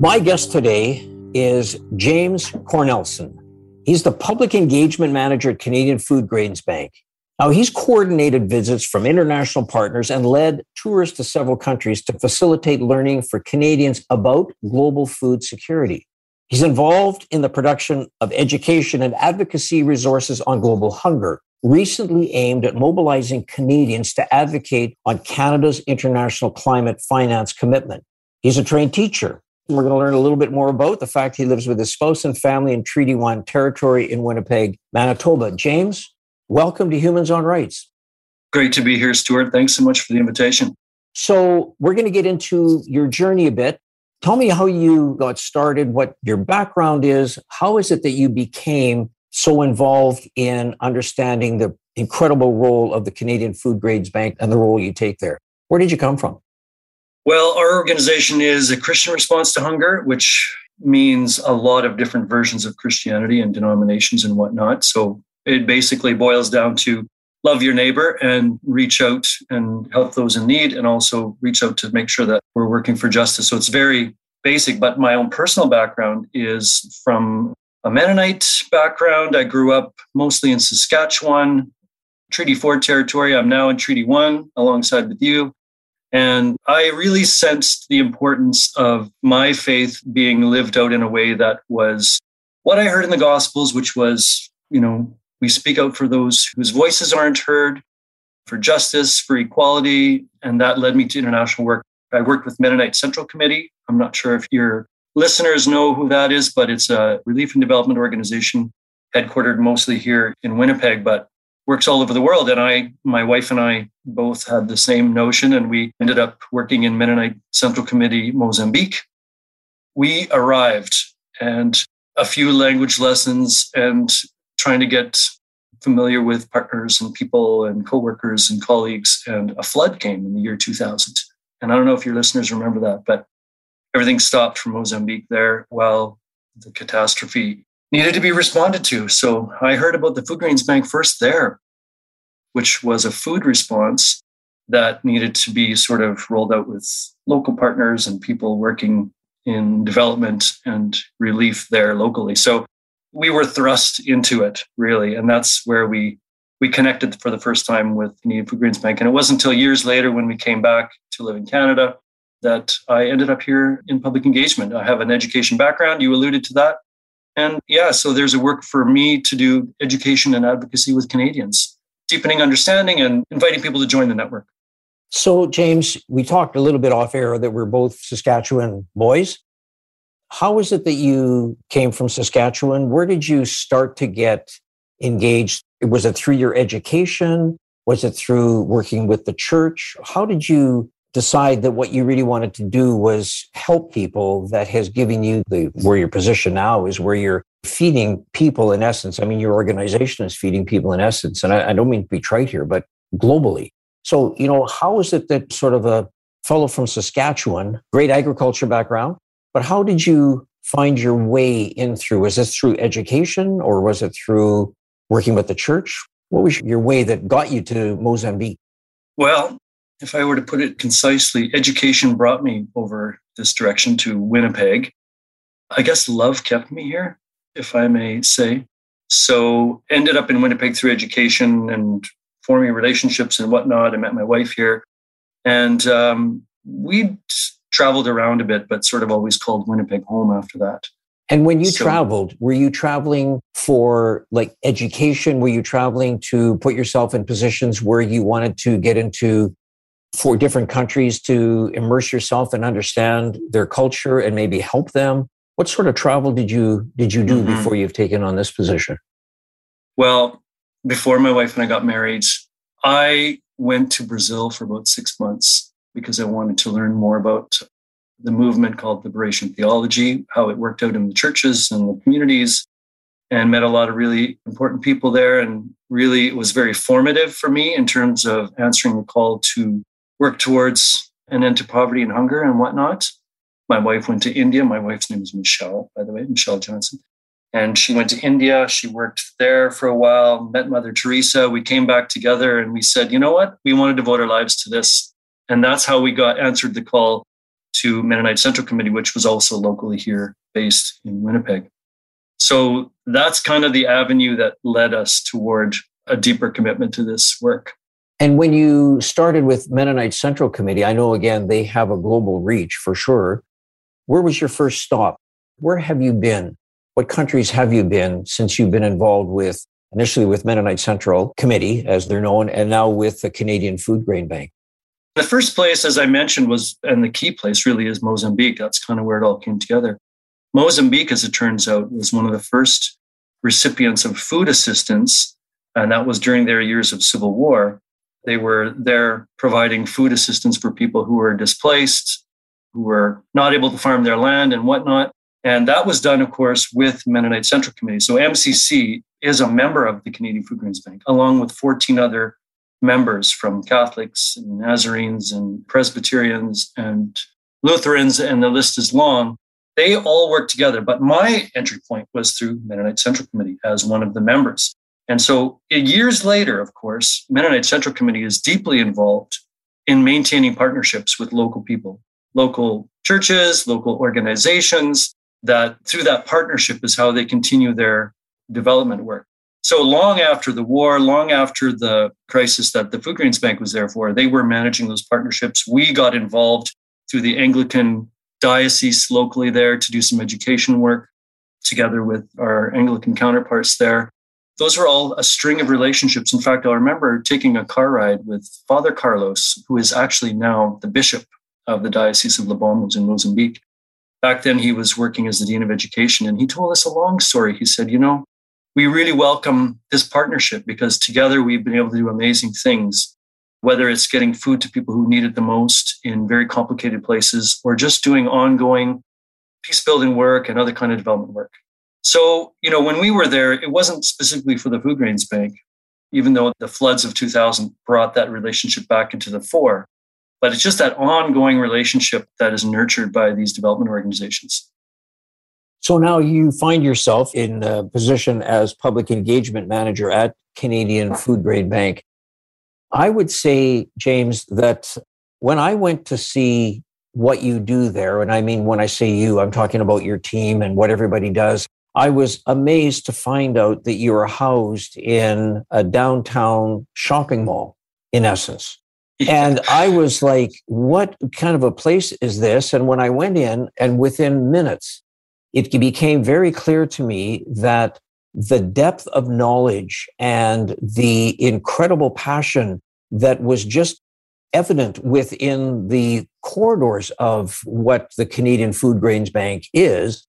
My guest today is James Kornelsen. He's the public engagement manager at Canadian Food Grains Bank. Now, he's coordinated visits from international partners and led tours to several countries to facilitate learning for Canadians about global food security. He's involved in the production of education and advocacy resources on global hunger, recently aimed at mobilizing Canadians to advocate on Canada's international climate finance commitment. He's a trained teacher we're going to learn a little bit more about the fact he lives with his spouse and family in Treaty 1 territory in Winnipeg, Manitoba. James, welcome to Humans on Rights. Great to be here, Stuart. Thanks so much for the invitation. So, we're going to get into your journey a bit. Tell me how you got started, what your background is. How is it that you became so involved in understanding the incredible role of the Canadian Food Grains Bank and the role you take there? Where did you come from? Well, our organization is a Christian response to hunger, which means a lot of different versions of Christianity and denominations and whatnot. So it basically boils down to love your neighbor and reach out and help those in need, and also reach out to make sure that we're working for justice. So it's very basic, but my own personal background is from a Mennonite background. I grew up mostly in Saskatchewan, Treaty 4 territory. I'm now in Treaty 1 alongside with you. And I really sensed the importance of my faith being lived out in a way that was what I heard in the Gospels, which was, you know, we speak out for those whose voices aren't heard, for justice, for equality. And that led me to international work. I worked with Mennonite Central Committee. I'm not sure if your listeners know who that is, but it's a relief and development organization headquartered mostly here in Winnipeg. But works all over the world. And I, my wife and I both had the same notion, and we ended up working in Mennonite Central Committee, Mozambique. We arrived and a few language lessons and trying to get familiar with partners and people and coworkers and colleagues. And a flood came in the year 2000. And I don't know if your listeners remember that, but everything stopped for Mozambique there while the catastrophe needed to be responded to. So I heard about the Food Grains Bank first there, which was a food response that needed to be sort of rolled out with local partners and people working in development and relief there locally. So we were thrust into it really, and that's where we we connected for the first time with Canadian Food Grains Bank. And it wasn't until years later when we came back to live in Canada that I ended up here in public engagement. I have an education background. You alluded to that. And yeah, so there's a work for me to do education and advocacy with Canadians, deepening understanding and inviting people to join the network. So, James, we talked a little bit off air that we're both Saskatchewan boys. How is it that you came from Saskatchewan? Where did you start to get engaged? Was it through your education? Was it through working with the church? How did you decide that what you really wanted to do was help people that has given you the where your position now is where you're feeding people in essence. I mean, your organization is feeding people in essence. And I, I don't mean to be trite here, but globally. So, you know, how is it that sort of a fellow from Saskatchewan, great agriculture background, but how did you find your way in through? Was this through education or was it through working with the church? What was your way that got you to Mozambique? Well, if I were to put it concisely, education brought me over this direction to Winnipeg. I guess love kept me here, if I may say. So ended up in Winnipeg through education and forming relationships and whatnot. I met my wife here, and um, we traveled around a bit, but sort of always called Winnipeg home after that. And when you so, traveled, were you traveling for like education? Were you traveling to put yourself in positions where you wanted to get into for different countries to immerse yourself and understand their culture and maybe help them? What sort of travel did you did you do mm-hmm. before you've taken on this position? Well, before my wife and I got married, I went to Brazil for about six months because I wanted to learn more about the movement called liberation theology, how it worked out in the churches and the communities, and met a lot of really important people there. And really, it was very formative for me in terms of answering the call to work towards an end to poverty and hunger and whatnot. My wife went to India. My wife's name is Michelle, by the way, Michelle Johnson. And she went to India. She worked there for a while, met Mother Teresa. We came back together and we said, you know what? We want to devote our lives to this. And that's how we got answered the call to Mennonite Central Committee, which was also locally here based in Winnipeg. So that's kind of the avenue that led us toward a deeper commitment to this work. And when you started with Mennonite Central Committee, I know again they have a global reach for sure. Where was your first stop? Where have you been? What countries have you been since you've been involved with initially with Mennonite Central Committee, as they're known, and now with the Canadian Food Grain Bank? The first place, as I mentioned, was, and the key place really is Mozambique. That's kind of where it all came together. Mozambique, as it turns out, was one of the first recipients of food assistance, and that was during their years of civil war. They were there providing food assistance for people who were displaced, who were not able to farm their land and whatnot. And that was done, of course, with Mennonite Central Committee. So MCC is a member of the Canadian Food Grains Bank, along with 14 other members from Catholics and Nazarenes and Presbyterians and Lutherans, and the list is long. They all work together. But my entry point was through Mennonite Central Committee as one of the members. And so eh, years later, of course, Mennonite Central Committee is deeply involved in maintaining partnerships with local people, local churches, local organizations, that through that partnership is how they continue their development work. So long after the war, long after the crisis that the Food Grains Bank was there for, they were managing those partnerships. We got involved through the Anglican diocese locally there to do some education work together with our Anglican counterparts there. Those were all a string of relationships. In fact, I remember taking a car ride with Father Carlos, who is actually now the bishop of the Diocese of Lebombo in Mozambique. Back then he was working as the dean of education and he told us a long story. He said you know we really welcome this partnership because together we've been able to do amazing things whether it's getting food to people who need it the most in very complicated places or just doing ongoing peace building work and other kind of development work so you know when we were there it wasn't specifically for the food grains bank even though the floods of 2000 brought that relationship back into the fore but it's just that ongoing relationship that is nurtured by these development organizations. So now you find yourself in a position as public engagement manager at Canadian Food Grain Bank. I would say, James, that when I went to see what you do there, and I mean, when I say you, I'm talking about your team and what everybody does, I was amazed to find out that you were housed in a downtown shopping mall, in essence. And I was like, what kind of a place is this? And when I went in, and within minutes, it became very clear to me that the depth of knowledge and the incredible passion that was just evident within the corridors of what the Canadian Food Grains Bank is,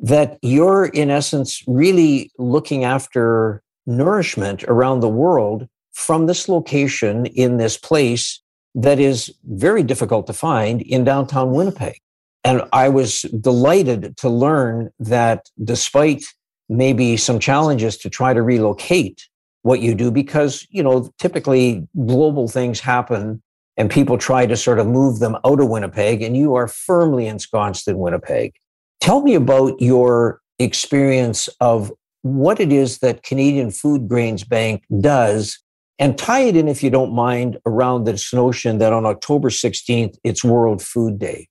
that you're in essence really looking after nourishment around the world from this location in this place that is very difficult to find in downtown Winnipeg. And I was delighted to learn that despite maybe some challenges to try to relocate what you do, because, you know, typically global things happen and people try to sort of move them out of Winnipeg, and you are firmly ensconced in Winnipeg. Tell me about your experience of what it is that Canadian Food Grains Bank does and tie it in, if you don't mind, around this notion that on October 16th, it's World Food Day.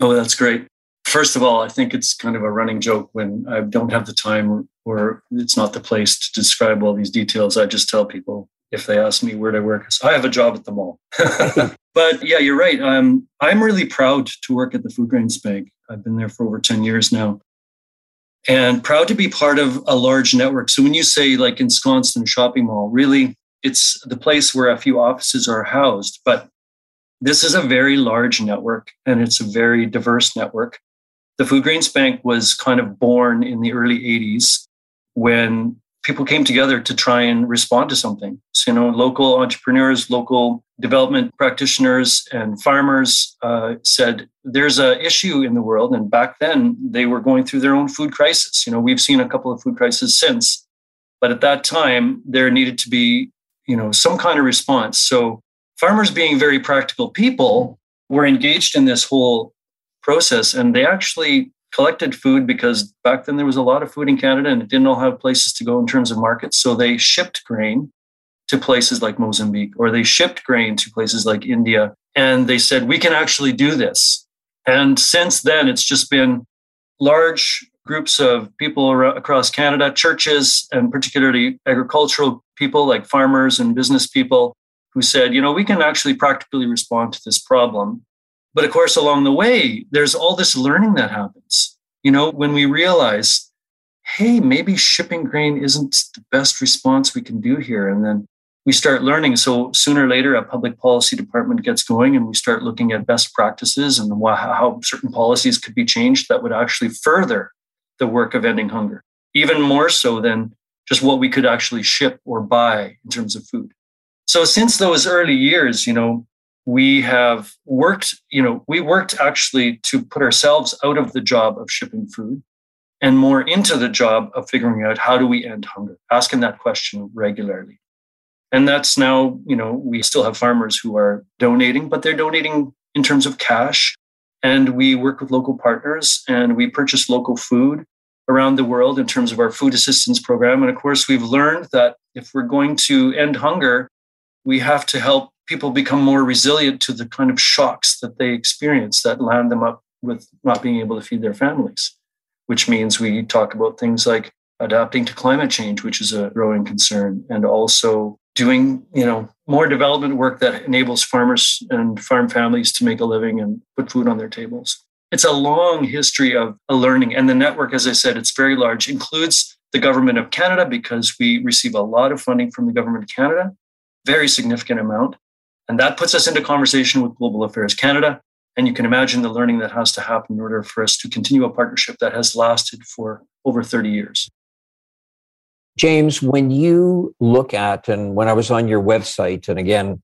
Oh, that's great. First of all, I think it's kind of a running joke when I don't have the time or it's not the place to describe all these details. I just tell people if they ask me where I work, I have a job at the mall. but yeah, you're right. Um, I'm really proud to work at the Food Grains Bank. I've been there for over 10 years now and proud to be part of a large network. So when you say like ensconced in shopping mall, really it's the place where a few offices are housed, but this is a very large network and it's a very diverse network. The Food Grains Bank was kind of born in the early 80s when people came together to try and respond to something. So, you know, local entrepreneurs, local development practitioners, and farmers uh, said there's an issue in the world. And back then, they were going through their own food crisis. You know, we've seen a couple of food crises since, but at that time, there needed to be, you know, some kind of response. So, farmers, being very practical people, were engaged in this whole process, and they actually collected food because back then there was a lot of food in Canada and it didn't all have places to go in terms of markets. So they shipped grain to places like Mozambique or they shipped grain to places like India. And they said, we can actually do this. And since then, it's just been large groups of people across Canada, churches, and particularly agricultural people like farmers and business people who said, you know, we can actually practically respond to this problem but of course, along the way, there's all this learning that happens. You know, when we realize, hey, maybe shipping grain isn't the best response we can do here. And then we start learning. So sooner or later, a public policy department gets going and we start looking at best practices and how certain policies could be changed that would actually further the work of ending hunger, even more so than just what we could actually ship or buy in terms of food. So since those early years, you know, we have worked, you know, we worked actually to put ourselves out of the job of shipping food and more into the job of figuring out how do we end hunger, asking that question regularly. And that's now, you know, we still have farmers who are donating, but they're donating in terms of cash. And we work with local partners and we purchase local food around the world in terms of our food assistance program. And of course, we've learned that if we're going to end hunger, we have to help people become more resilient to the kind of shocks that they experience that land them up with not being able to feed their families, which means we talk about things like adapting to climate change, which is a growing concern, and also doing, you know, more development work that enables farmers and farm families to make a living and put food on their tables. It's a long history of learning. And the network, as I said, it's very large, includes the government of Canada because we receive a lot of funding from the government of Canada, very significant amount. And that puts us into conversation with Global Affairs Canada. And you can imagine the learning that has to happen in order for us to continue a partnership that has lasted for over 30 years. James, when you look at, and when I was on your website, and again,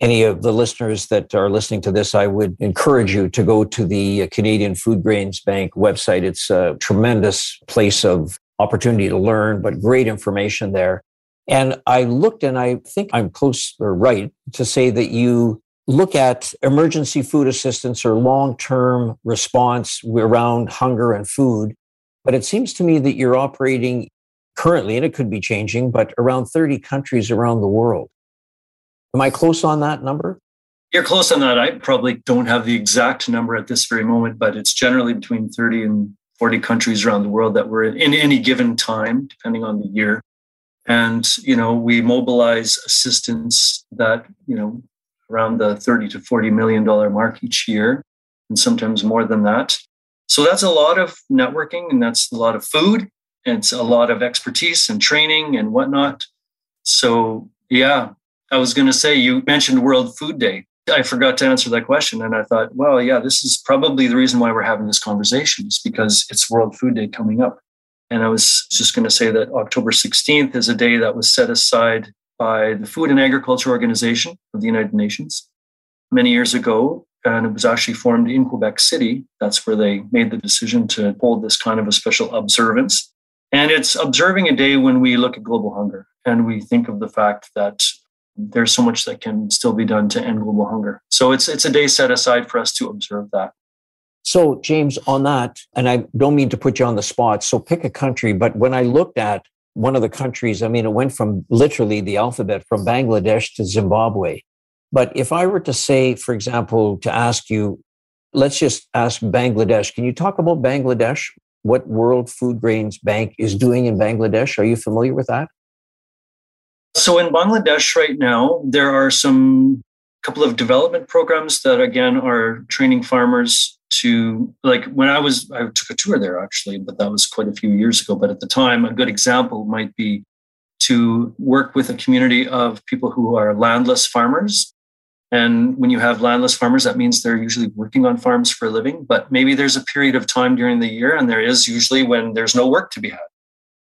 any of the listeners that are listening to this, I would encourage you to go to the uh, Canadian Food Grains Bank website. It's a tremendous place of opportunity to learn, but great information there. And I looked and I think I'm close or right to say that you look at emergency food assistance or long term response around hunger and food. But it seems to me that you're operating currently, and it could be changing, but around 30 countries around the world. Am I close on that number? You're close on that. I probably don't have the exact number at this very moment, but it's generally between 30 and 40 countries around the world that we're in, in any given time, depending on the year and you know we mobilize assistance that you know around the 30 to 40 million dollar mark each year and sometimes more than that. So that's a lot of networking and that's a lot of food and it's a lot of expertise and training and whatnot. So yeah i was going to say you mentioned world food day. I forgot to answer that question and i thought well yeah this is probably the reason why we're having this conversation is because it's world food day coming up and I was just going to say that October 16th is a day that was set aside by the Food and Agriculture Organization of the United Nations many years ago. And it was actually formed in Quebec City. That's where they made the decision to hold this kind of a special observance. And it's observing a day when we look at global hunger and we think of the fact that there's so much that can still be done to end global hunger. So it's it's a day set aside for us to observe that. So, James, on that, and I don't mean to put you on the spot, so pick a country, but when I looked at one of the countries, I mean, it went from literally the alphabet from Bangladesh to Zimbabwe. But if I were to say, for example, to ask you, let's just ask Bangladesh, can you talk about Bangladesh? What World Food Grains Bank is doing in Bangladesh? Are you familiar with that? So, in Bangladesh right now, there are some couple of development programs that again are training farmers to like when I was I took a tour there actually, but that was quite a few years ago. But at the time, a good example might be to work with a community of people who are landless farmers. And when you have landless farmers, that means they're usually working on farms for a living. But maybe there's a period of time during the year, and there is usually when there's no work to be had.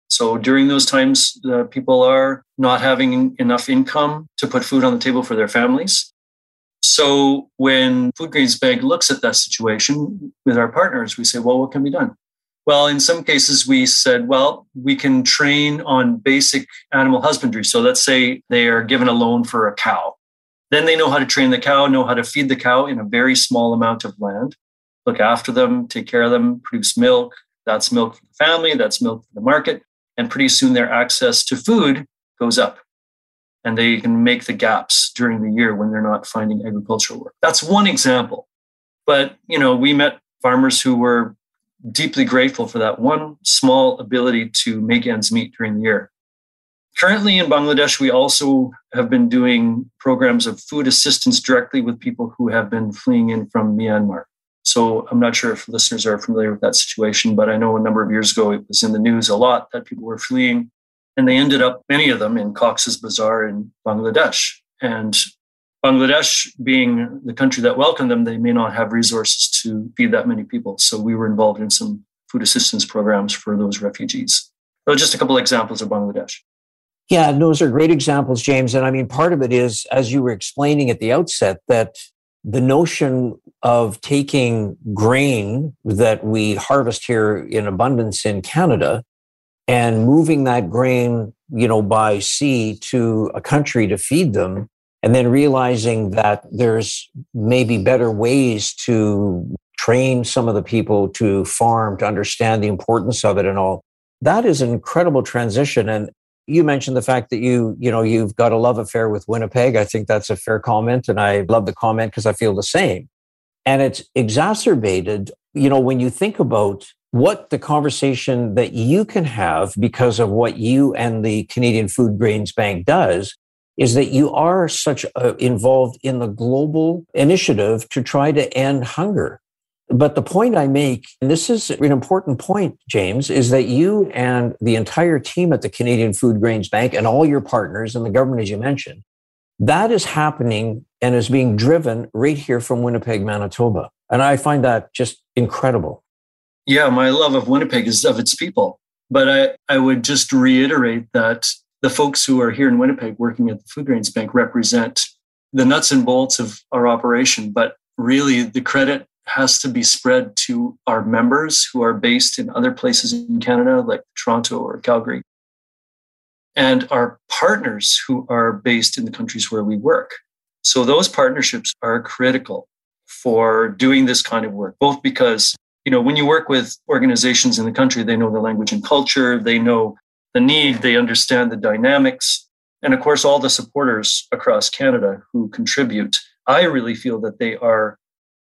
So during those times, uh, people are not having enough income to put food on the table for their families. So when Food Grains Bank looks at that situation with our partners, we say, well, what can be done? Well, in some cases, we said, well, we can train on basic animal husbandry. So let's say they are given a loan for a cow. Then they know how to train the cow, know how to feed the cow in a very small amount of land, look after them, take care of them, produce milk. That's milk for the family, that's milk for the market. And pretty soon their access to food goes up and they can make the gaps during the year when they're not finding agricultural work. That's one example. But, you know, we met farmers who were deeply grateful for that one small ability to make ends meet during the year. Currently in Bangladesh, we also have been doing programs of food assistance directly with people who have been fleeing in from Myanmar. So I'm not sure if listeners are familiar with that situation, but I know a number of years ago it was in the news a lot that people were fleeing. And they ended up, many of them, in Cox's Bazar in Bangladesh. And Bangladesh being the country that welcomed them, they may not have resources to feed that many people. So we were involved in some food assistance programs for those refugees. So just a couple of examples of Bangladesh. Yeah, those are great examples, James. And I mean, part of it is, as you were explaining at the outset, that the notion of taking grain that we harvest here in abundance in Canada and moving that grain, you know, by sea to a country to feed them and then realizing that there's maybe better ways to train some of the people to farm to understand the importance of it and all that is an incredible transition. And you mentioned the fact that you you know you've got a love affair with winnipeg. I think that's a fair comment and i love the comment because i feel the same. And it's exacerbated you know when you think about what the conversation that you can have because of what you and the canadian food grains bank does is that you are such involved in the global initiative to try to end hunger. But the point I make, and this is an important point, James, is that you and the entire team at the Canadian Food Grains Bank and all your partners and the government, as you mentioned, that is happening and is being driven right here from Winnipeg, Manitoba. And I find that just incredible. Yeah, my love of Winnipeg is of its people. But I, I would just reiterate that the folks who are here in Winnipeg working at the Food Grains Bank represent the nuts and bolts of our operation. But really, the credit has to be spread to our members who are based in other places in Canada, like Toronto or Calgary, and our partners who are based in the countries where we work. So, those partnerships are critical for doing this kind of work, both because you know when you work with organizations in the country they know the language and culture they know the need, they understand the dynamics. And of course, all the supporters across Canada who contribute, I really feel that they are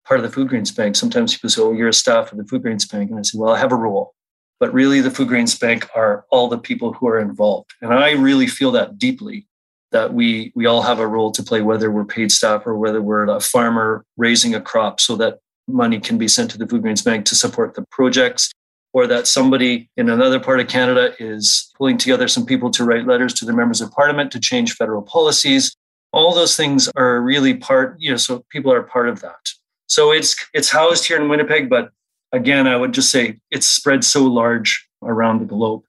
part of the Food Grains Bank. Sometimes people say, Oh, you're a staff of the Food Grains Bank. And I say, Well, I have a role. But really, the Food Grains Bank are all the people who are involved. And I really feel that deeply that we, we all have a role to play, whether we're paid staff or whether we're a farmer raising a crop so that money can be sent to the Food Grains Bank to support the projects or that somebody in another part of Canada is pulling together some people to write letters to their members of parliament to change federal policies. All those things are really part, you know, so people are part of that. So it's it's housed here in Winnipeg, but again, I would just say it's spread so large around the globe.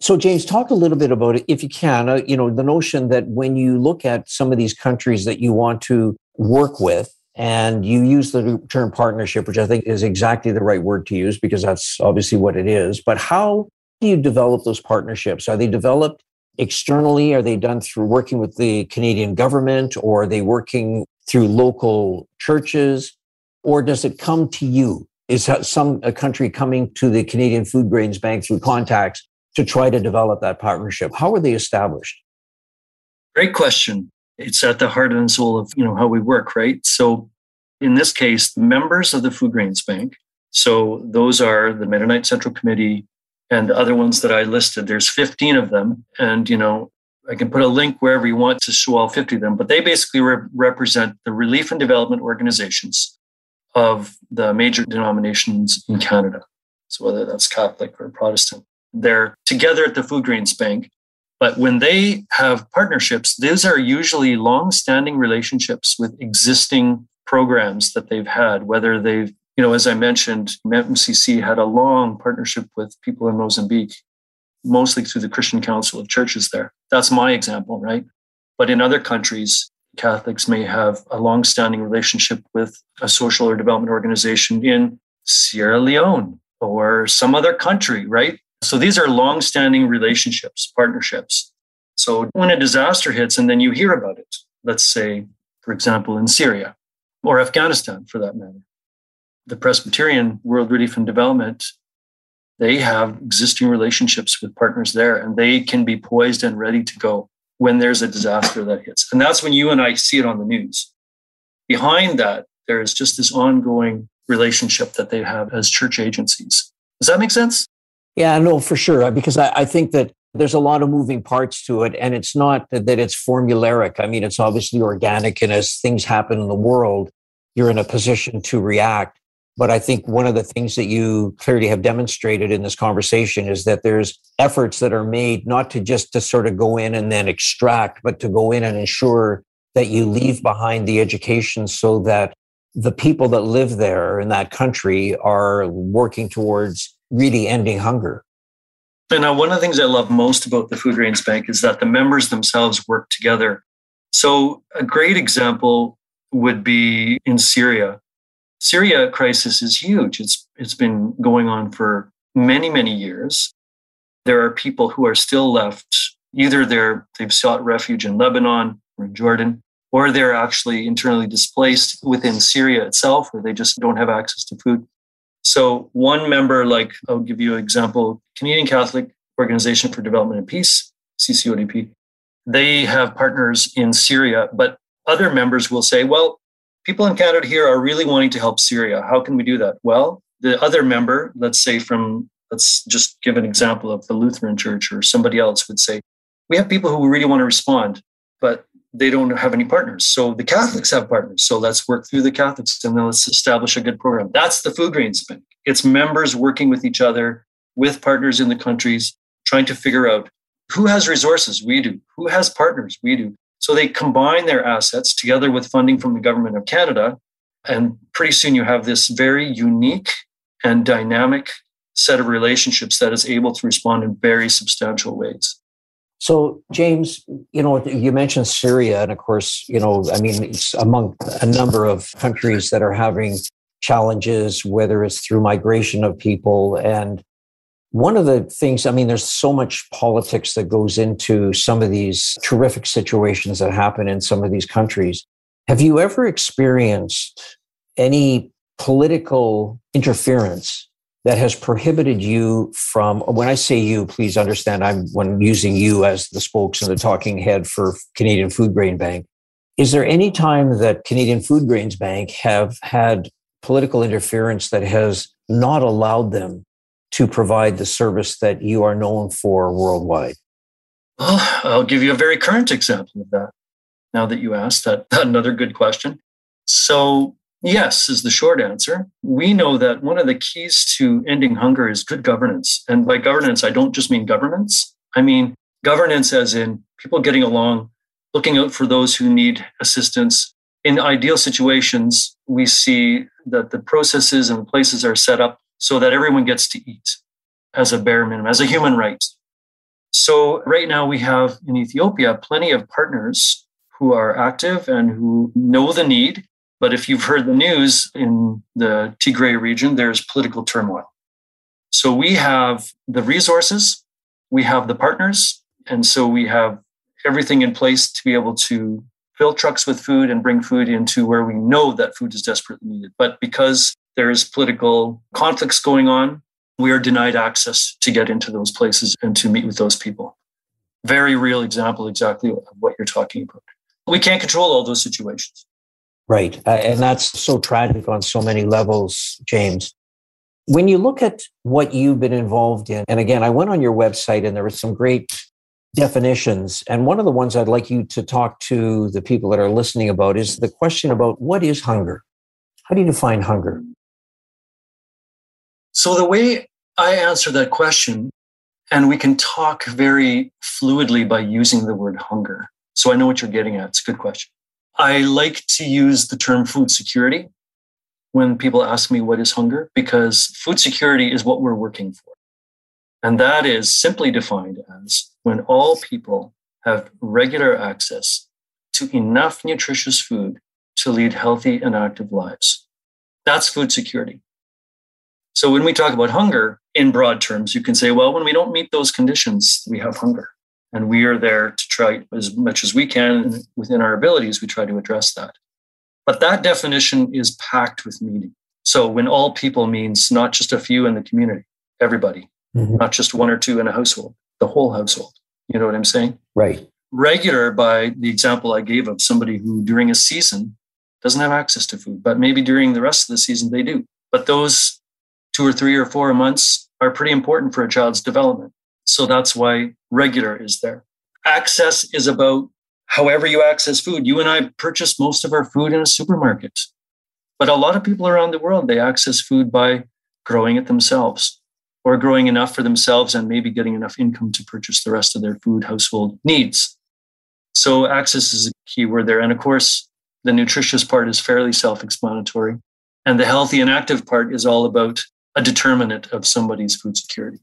So, James, talk a little bit about it, if you can. Uh, you know, the notion that when you look at some of these countries that you want to work with, and you use the term partnership, which I think is exactly the right word to use because that's obviously what it is. But how do you develop those partnerships? Are they developed externally? Are they done through working with the Canadian government or are they working through local churches? Or does it come to you? Is some a country coming to the Canadian Food Grains Bank through contacts to try to develop that partnership? How are they established? Great question it's at the heart and soul of you know how we work right? So in this case members of the food grains bank so those are the mennonite central committee and the other ones that i listed there's 15 of them. And you know i can put a link wherever you want to show all 50 of them but they basically re- represent the relief and development organizations of the major denominations in canada. So whether that's catholic or protestant they're together at the food grains bank but when they have partnerships, those are usually long-standing relationships with existing programs that they've had, whether they've, you know, as I mentioned, MCC had a long partnership with people in Mozambique. mostly through the Christian Council of Churches there. That's my example, right? But in other countries, Catholics may have a long-standing relationship with a social or development organization in Sierra Leone or some other country, right? So these are long-standing relationships, partnerships. So when a disaster hits and then you hear about it, let's say, for example, in Syria or Afghanistan for that matter, the Presbyterian World Relief and Development, they have existing relationships with partners there and they can be poised and ready to go when there's a disaster that hits. And that's when you and I see it on the news. Behind that, there is just this ongoing relationship that they have as church agencies. Does that make sense? Yeah, no, for sure. Uh, because I, I think that there's a lot of moving parts to it. And it's not that, that it's formulaic. I mean, it's obviously organic. And as things happen in the world, you're in a position to react. But I think one of the things that you clearly have demonstrated in this conversation is that there's efforts that are made not to just to sort of go in and then extract, but to go in and ensure that you leave behind the education so that the people that live there in that country are working towards really ending hunger. And now, one of the things I love most about the Food Grains Bank is that the members themselves work together. So, a great example would be in Syria. Syria crisis is huge. It's it's been going on for many many years. There are people who are still left either they're they've sought refuge in Lebanon or in Jordan, or they're actually internally displaced within Syria itself, where they just don't have access to food. So one member, like I'll give you an example, Canadian Catholic Organization for Development and Peace, CCODP, they have partners in Syria, but other members will say, well, people in Canada here are really wanting to help Syria. How can we do that? Well, the other member, let's say from, let's just give an example of the Lutheran Church or somebody else would say, we have people who really want to respond, but they don't have any partners. So the Catholics have partners. So let's work through the Catholics and then let's establish a good program. That's the Food Grains Bank. It's members working with each other, with partners in the countries, trying to figure out who has resources. We do. Who has partners? We do. So they combine their assets together with funding from the government of Canada. And pretty soon you have this very unique and dynamic set of relationships that is able to respond in very substantial ways. So, James, you know, you mentioned Syria, and of course, you know, I mean, it's among a number of countries that are having challenges, whether it's through migration of people. And one of the things, I mean, there's so much politics that goes into some of these terrific situations that happen in some of these countries. Have you ever experienced any political interference that has prohibited you from when i say you please understand i'm when using you as the spokes and the talking head for canadian food grain bank is there any time that canadian food grains bank have had political interference that has not allowed them to provide the service that you are known for worldwide? Well i'll give you a very current example of that now that you asked that another good question. So Yes, is the short answer. We know that one of the keys to ending hunger is good governance. And by governance, I don't just mean governments, I mean governance as in people getting along, looking out for those who need assistance. In ideal situations, we see that the processes and places are set up so that everyone gets to eat as a bare minimum, as a human right. So, right now, we have in Ethiopia plenty of partners who are active and who know the need but if you've heard the news in the Tigray region, there's political turmoil. So we have the resources, we have the partners, and so we have everything in place to be able to fill trucks with food and bring food into where we know that food is desperately needed. But because there's political conflicts going on, we are denied access to get into those places and to meet with those people. Very real example, exactly of what you're talking about. We can't control all those situations. Right. Uh, and that's so tragic on so many levels, James. When you look at what you've been involved in, and again, I went on your website and there were some great definitions. And one of the ones I'd like you to talk to the people that are listening about is the question about what is hunger? How do you define hunger? So, the way I answer that question, and we can talk very fluidly by using the word hunger. So, I know what you're getting at. It's a good question. I like to use the term food security when people ask me what is hunger, because food security is what we're working for. And that is simply defined as when all people have regular access to enough nutritious food to lead healthy and active lives. That's food security. So when we talk about hunger in broad terms, you can say, well, when we don't meet those conditions, we have hunger. And we are there to try as much as we can within our abilities, we try to address that. But that definition is packed with meaning. So when all people means not just a few in the community, everybody, mm-hmm. not just one or two in a household, the whole household. You know what I'm saying? Right. Regular by the example I gave of somebody who during a season doesn't have access to food, but maybe during the rest of the season they do. But those two or three or four months are pretty important for a child's development. So that's why regular is there. Access is about however you access food. You and I purchase most of our food in a supermarket. But a lot of people around the world, they access food by growing it themselves or growing enough for themselves and maybe getting enough income to purchase the rest of their food household needs. So access is a key word there. And of course, the nutritious part is fairly self explanatory. And the healthy and active part is all about a determinant of somebody's food security.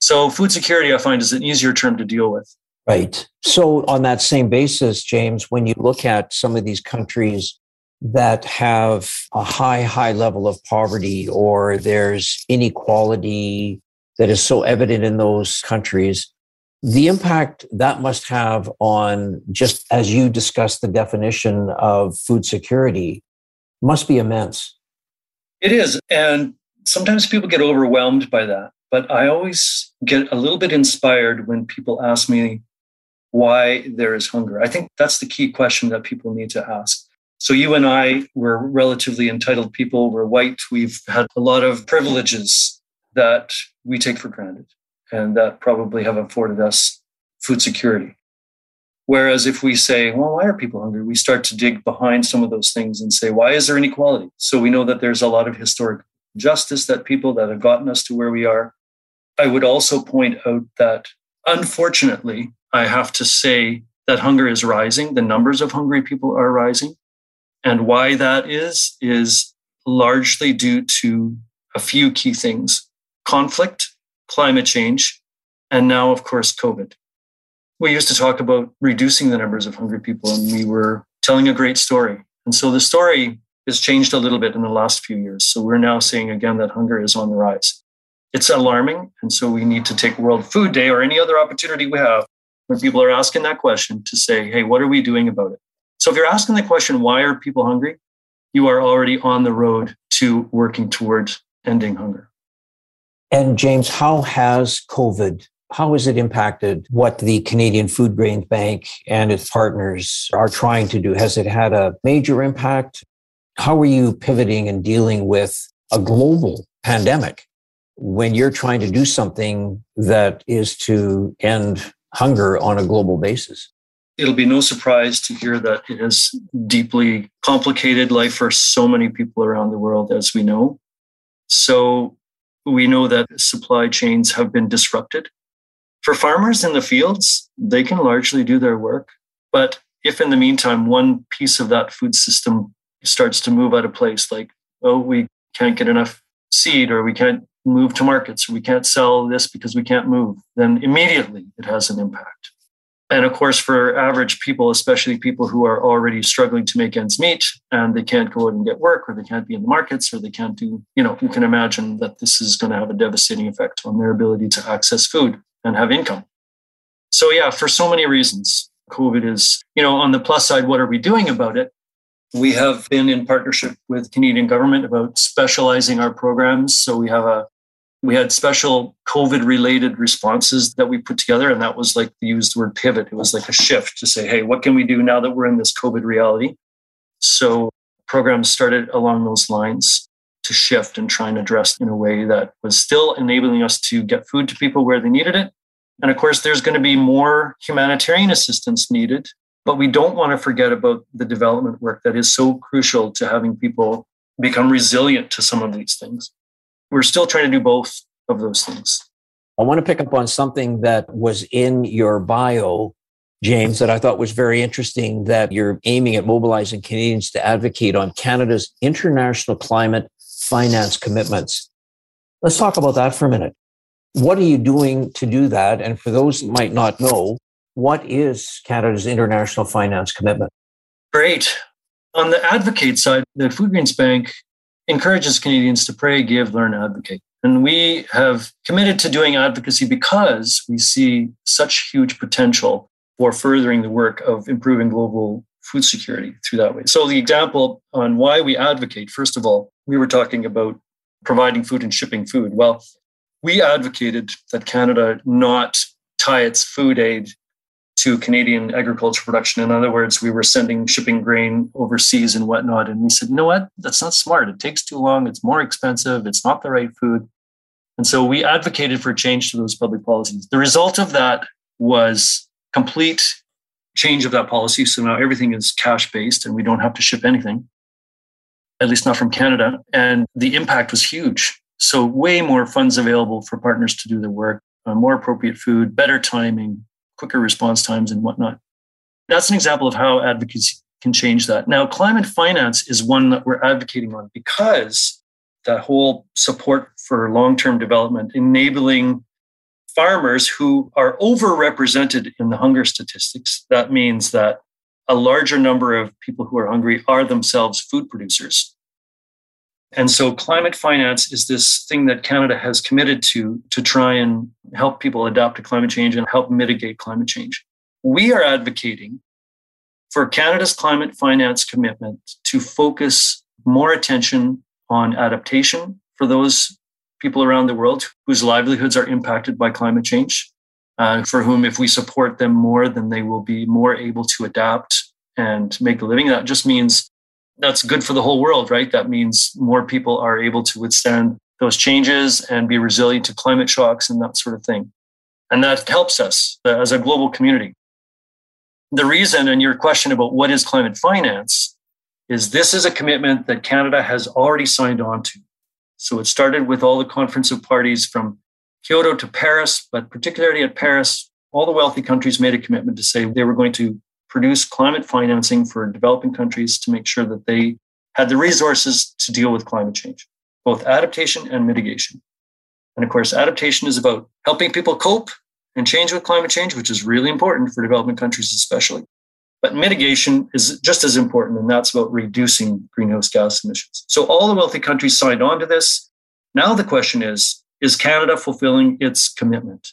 So, food security, I find, is an easier term to deal with. Right. So, on that same basis, James, when you look at some of these countries that have a high, high level of poverty or there's inequality that is so evident in those countries, the impact that must have on just as you discussed the definition of food security must be immense. It is. And sometimes people get overwhelmed by that. But I always get a little bit inspired when people ask me why there is hunger. I think that's the key question that people need to ask. So, you and I were relatively entitled people. We're white. We've had a lot of privileges that we take for granted and that probably have afforded us food security. Whereas if we say, well, why are people hungry? We start to dig behind some of those things and say, why is there inequality? So we know that there's a lot of historic justice that people that have gotten us to where we are. I would also point out that unfortunately, I have to say that hunger is rising. The numbers of hungry people are rising. And why that is, is largely due to a few key things conflict, climate change, and now, of course, COVID. We used to talk about reducing the numbers of hungry people, and we were telling a great story. And so the story has changed a little bit in the last few years. So we're now seeing again that hunger is on the rise. It's alarming. And so we need to take World Food Day or any other opportunity we have when people are asking that question to say, hey, what are we doing about it? So if you're asking the question, why are people hungry? You are already on the road to working towards ending hunger. And James, how has COVID, how has it impacted what the Canadian Food Grains Bank and its partners are trying to do? Has it had a major impact? How are you pivoting and dealing with a global pandemic when you're trying to do something that is to end hunger on a global basis? It'll be no surprise to hear that it has deeply complicated life for so many people around the world, as we know. So we know that supply chains have been disrupted. For farmers in the fields, they can largely do their work. But if in the meantime, one piece of that food system starts to move out of place, like, oh, we can't get enough seed or we can't move to markets or we can't sell this because we can't move, then immediately it has an impact. And of course, for average people, especially people who are already struggling to make ends meet and they can't go out and get work or they can't be in the markets or they can't do, you know, you can imagine that this is going to have a devastating effect on their ability to access food and have income. So, yeah, for so many reasons, COVID is, you know, on the plus side, what are we doing about it? We have been in partnership with Canadian government about specializing our programs. So we have a we had special COVID related responses that we put together. And that was like the used word pivot. It was like a shift to say, hey, what can we do now that we're in this COVID reality? So programs started along those lines to shift and try and address in a way that was still enabling us to get food to people where they needed it. And of course, there's going to be more humanitarian assistance needed but we don't want to forget about the development work that is so crucial to having people become resilient to some of these things. We're still trying to do both of those things. I want to pick up on something that was in your bio, James, that I thought was very interesting that you're aiming at mobilizing Canadians to advocate on Canada's international climate finance commitments. Let's talk about that for a minute. What are you doing to do that? And for those that might not know, what is Canada's international finance commitment? Great. On the advocate side, the Food Grains Bank encourages Canadians to pray, give, learn, advocate. And we have committed to doing advocacy because we see such huge potential for furthering the work of improving global food security through that way. So, the example on why we advocate, first of all, we were talking about providing food and shipping food. Well, we advocated that Canada not tie its food aid to Canadian agriculture production. In other words, we were sending shipping grain overseas and whatnot. And we said, you know what? That's not smart. It takes too long. It's more expensive. It's not the right food. And so we advocated for change to those public policies. The result of that was complete change of that policy. So now everything is cash based and we don't have to ship anything, at least not from Canada. And the impact was huge. So, way more funds available for partners to do their work, uh, more appropriate food, better timing, quicker response times, and whatnot. That's an example of how advocacy can change that. Now, climate finance is one that we're advocating on because that whole support for long term development, enabling farmers who are overrepresented in the hunger statistics. That means that a larger number of people who are hungry are themselves food producers. And so climate finance is this thing that Canada has committed to to try and help people adapt to climate change and help mitigate climate change. We are advocating for Canada's climate finance commitment to focus more attention on adaptation for those people around the world whose livelihoods are impacted by climate change, uh, for whom, if we support them more, then they will be more able to adapt and make a living. That just means that's good for the whole world, right? That means more people are able to withstand those changes and be resilient to climate shocks and that sort of thing. And that helps us uh, as a global community. The reason, and your question about what is climate finance, is this is a commitment that Canada has already signed on to. So it started with all the conference of parties from Kyoto to Paris, but particularly at Paris, all the wealthy countries made a commitment to say they were going to produce climate financing for developing countries to make sure that they had the resources to deal with climate change, both adaptation and mitigation. And of course, adaptation is about helping people cope and change with climate change, which is really important for developing countries, especially. But mitigation is just as important, and that's about reducing greenhouse gas emissions. So all the wealthy countries signed on to this. Now the question is is Canada fulfilling its commitment?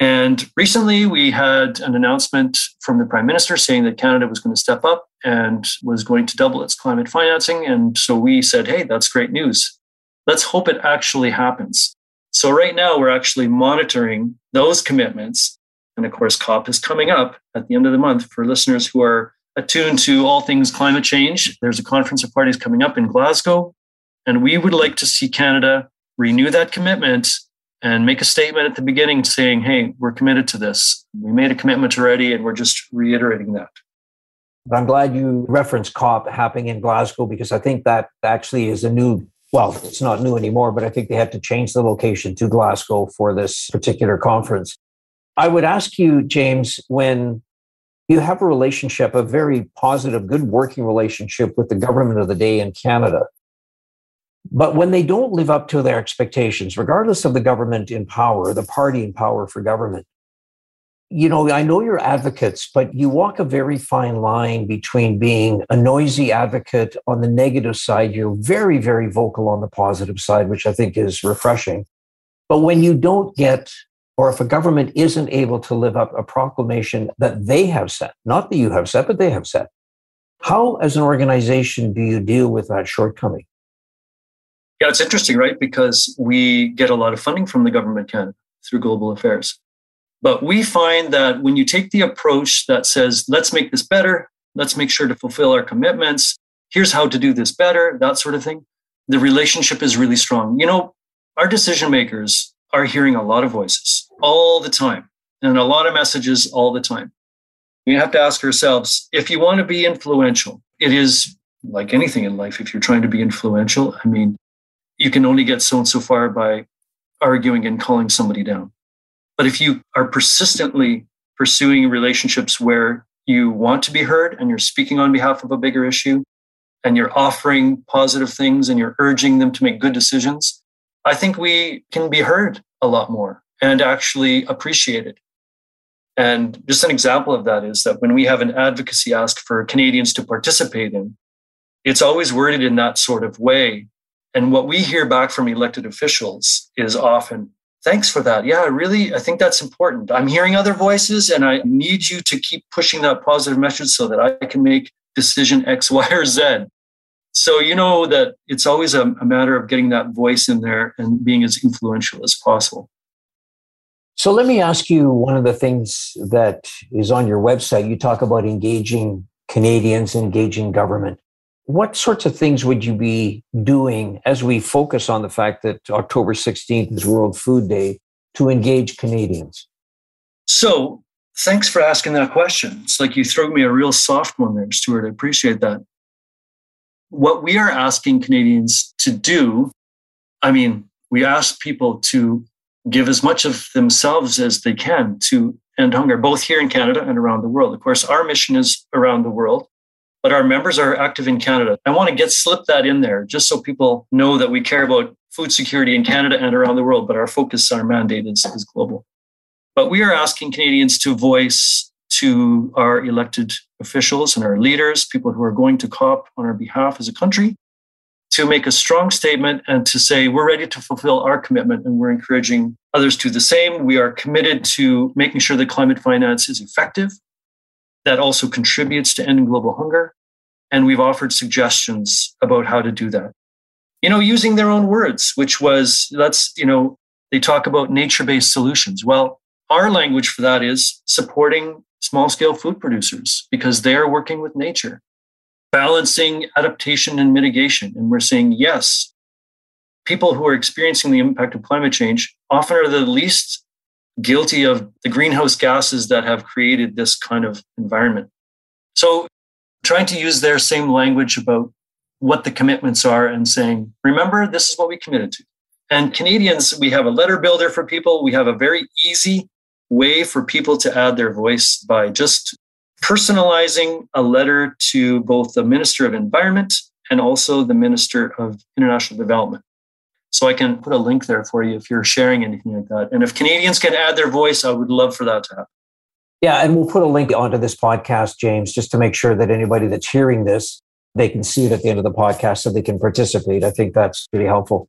And recently we had an announcement from the Prime Minister saying that Canada was going to step up and was going to double its climate financing. And so we said, hey, that's great news. Let's hope it actually happens. So right now we're actually monitoring those commitments. And of course, COP is coming up at the end of the month for listeners who are attuned to all things climate change. There's a conference of parties coming up in Glasgow. And we would like to see Canada renew that commitment and make a statement at the beginning saying, hey, we're committed to this. We made a commitment already, and we're just reiterating that. I'm glad you referenced COP happening in Glasgow because I think that actually is a new, well, it's not new anymore, but I think they had to change the location to Glasgow for this particular conference. I would ask you, James, when you have a relationship, a very positive, good working relationship with the government of the day in Canada, but when they don't live up to their expectations, regardless of the government in power, the party in power for government, you know, I know you're advocates, but you walk a very fine line between being a noisy advocate on the negative side. You're very, very vocal on the positive side, which I think is refreshing. But when you don't get, or if a government isn't able to live up a proclamation that they have set, not that you have set, but they have set, how, as an organization, do you deal with that shortcoming? Yeah, it's interesting, right? Because we get a lot of funding from the government Canada through global affairs. But we find that when you take the approach that says, let's make this better, let's make sure to fulfill our commitments, here's how to do this better, that sort of thing, the relationship is really strong. You know, our decision makers are hearing a lot of voices all the time and a lot of messages all the time. We have to ask ourselves if you want to be influential, it is like anything in life. If you're trying to be influential, I mean, you can only get so and so far by arguing and calling somebody down. But if you are persistently pursuing relationships where you want to be heard and you're speaking on behalf of a bigger issue and you're offering positive things and you're urging them to make good decisions, I think we can be heard a lot more and actually appreciated. And just an example of that is that when we have an advocacy ask for Canadians to participate in, it's always worded in that sort of way. And what we hear back from elected officials is often, thanks for that. Yeah, really, I think that's important. I'm hearing other voices and I need you to keep pushing that positive message so that I can make decision X, Y, or Z. So you know that it's always a, a matter of getting that voice in there and being as influential as possible. So let me ask you one of the things that is on your website. You talk about engaging Canadians, engaging government. What sorts of things would you be doing as we focus on the fact that October 16th is World Food Day to engage Canadians? So, thanks for asking that question. It's like you threw me a real soft one there, Stuart. I appreciate that. What we are asking Canadians to do, I mean, we ask people to give as much of themselves as they can to end hunger, both here in Canada and around the world. Of course, our mission is around the world, but our members are active in Canada. I want to get slip that in there just so people know that we care about food security in Canada and around the world, but our focus, our mandate is, is global. But we are asking Canadians to voice to our elected officials and our leaders, people who are going to COP on our behalf as a country, to make a strong statement and to say we're ready to fulfill our commitment and we're encouraging others to do the same. We are committed to making sure that climate finance is effective, that also contributes to ending global hunger. And we've offered suggestions about how to do that. You know, using their own words, which was, let's, you know, they talk about nature based solutions. Well, our language for that is supporting small scale food producers because they are working with nature balancing adaptation and mitigation. And we're saying, yes, people who are experiencing the impact of climate change often are the least guilty of the greenhouse gases that have created this kind of environment. So, trying to use their same language about what the commitments are and saying, remember, this is what we committed to. And Canadians, we have a letter builder for people. We have a very easy way for people to add their voice by just personalizing a letter to both the Minister of Environment and also the Minister of International Development. So I can put a link there for you if you're sharing anything like that. And if Canadians can add their voice, I would love for that to happen. Yeah, and we'll put a link onto this podcast, James, just to make sure that anybody that's hearing this, they can see it at the end of the podcast so they can participate. I think that's really helpful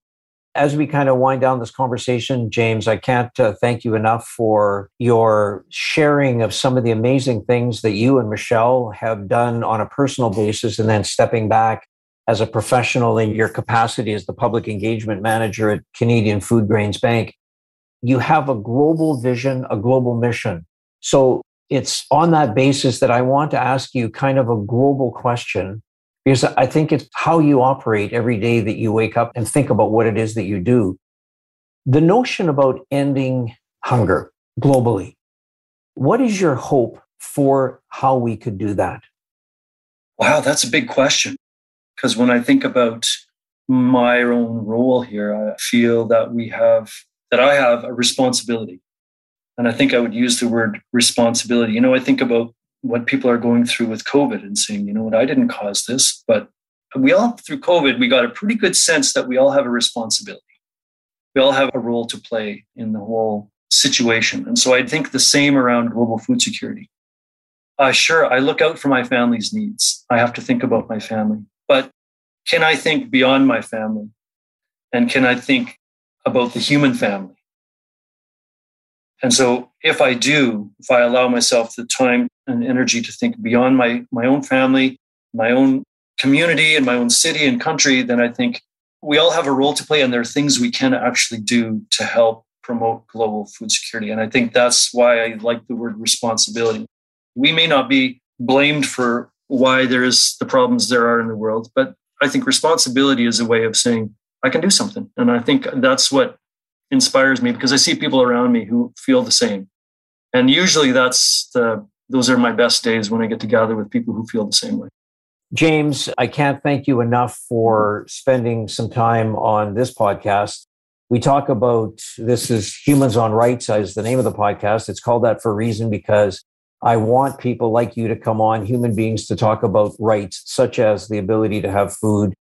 as we kind of wind down this conversation, James, I can't uh, thank you enough for your sharing of some of the amazing things that you and Michelle have done on a personal basis, and then stepping back as a professional in your capacity as the public engagement manager at Canadian Food Grains Bank. You have a global vision, a global mission. So it's on that basis that I want to ask you kind of a global question because I think it's how you operate every day that you wake up and think about what it is that you do. The notion about ending hunger globally, what is your hope for how we could do that? Wow, that's a big question. Because when I think about my own role here, I feel that we have, that I have a responsibility. And I think I would use the word responsibility. You know, I think about what people are going through with COVID and saying, you know what, I didn't cause this, but we all through COVID, we got a pretty good sense that we all have a responsibility. We all have a role to play in the whole situation. And so I think the same around global food security. Uh, sure, I look out for my family's needs. I have to think about my family. But can I think beyond my family? And can I think about the human family? And so if I do, if I allow myself the time and energy to think beyond my, my own family, my own community, and my own city and country, then I think we all have a role to play and there are things we can actually do to help promote global food security. And I think that's why I like the word responsibility. We may not be blamed for why there is the problems there are in the world, but I think responsibility is a way of saying, I can do something. And I think that's what inspires me because I see people around me who feel the same. And usually that's the those are my best days when I get to gather with people who feel the same way. James, I can't thank you enough for spending some time on this podcast. We talk about this is Humans on Rights as the name of the podcast. It's called that for a reason because I want people like you to come on, human beings, to talk about rights, such as the ability to have food,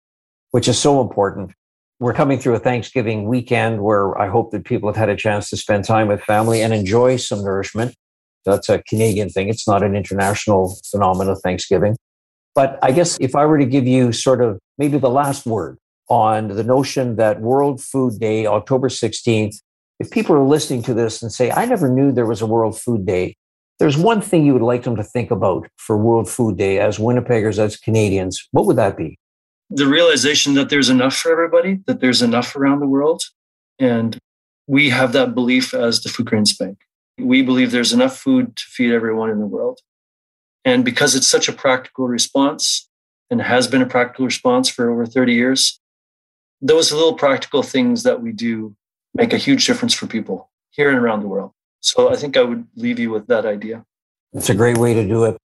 which is so important. we're coming through a Thanksgiving weekend where I hope that people have had a chance to spend time with family and enjoy some nourishment. That's a Canadian thing. It's not an international phenomenon, Thanksgiving. But I guess if I were to give you sort of maybe the last word on the notion that World Food Day, October 16th, if people are listening to this and say, I never knew there was a World Food Day, there's one thing you would like them to think about for World Food Day as Winnipeggers, as Canadians, what would that be? the realization that there's enough for everybody, that there's enough around the world. And we have that belief as the Food Grains Bank. We believe there's enough food to feed everyone in the world. And because it's such a practical response and has been a practical response for over 30 years, those little practical things that we do make a huge difference for people here and around the world. So I think I would leave you with that idea. It's a great way to do it.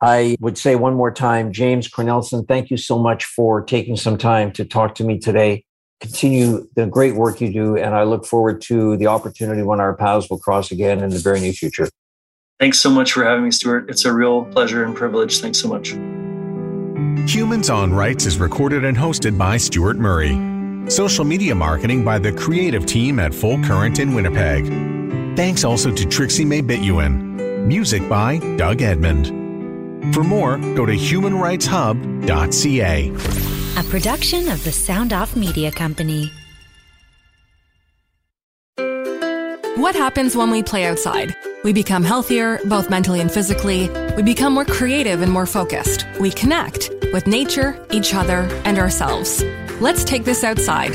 I would say one more time, James Kornelsen, thank you so much for taking some time to talk to me today. Continue the great work you do, and I look forward to the opportunity when our paths will cross again in the very near future. Thanks so much for having me, Stuart. It's a real pleasure and privilege. Thanks so much. Humans on Rights is recorded and hosted by Stuart Murray. Social media marketing by the creative team at Full Current in Winnipeg. Thanks also to Trixie May Bituin. Music by Doug Edmond. For more, go to humanrightshub.ca. A production of the Sound Off Media Company. What happens when we play outside? We become healthier, both mentally and physically. We become more creative and more focused. We connect with nature, each other, and ourselves. Let's Take This Outside,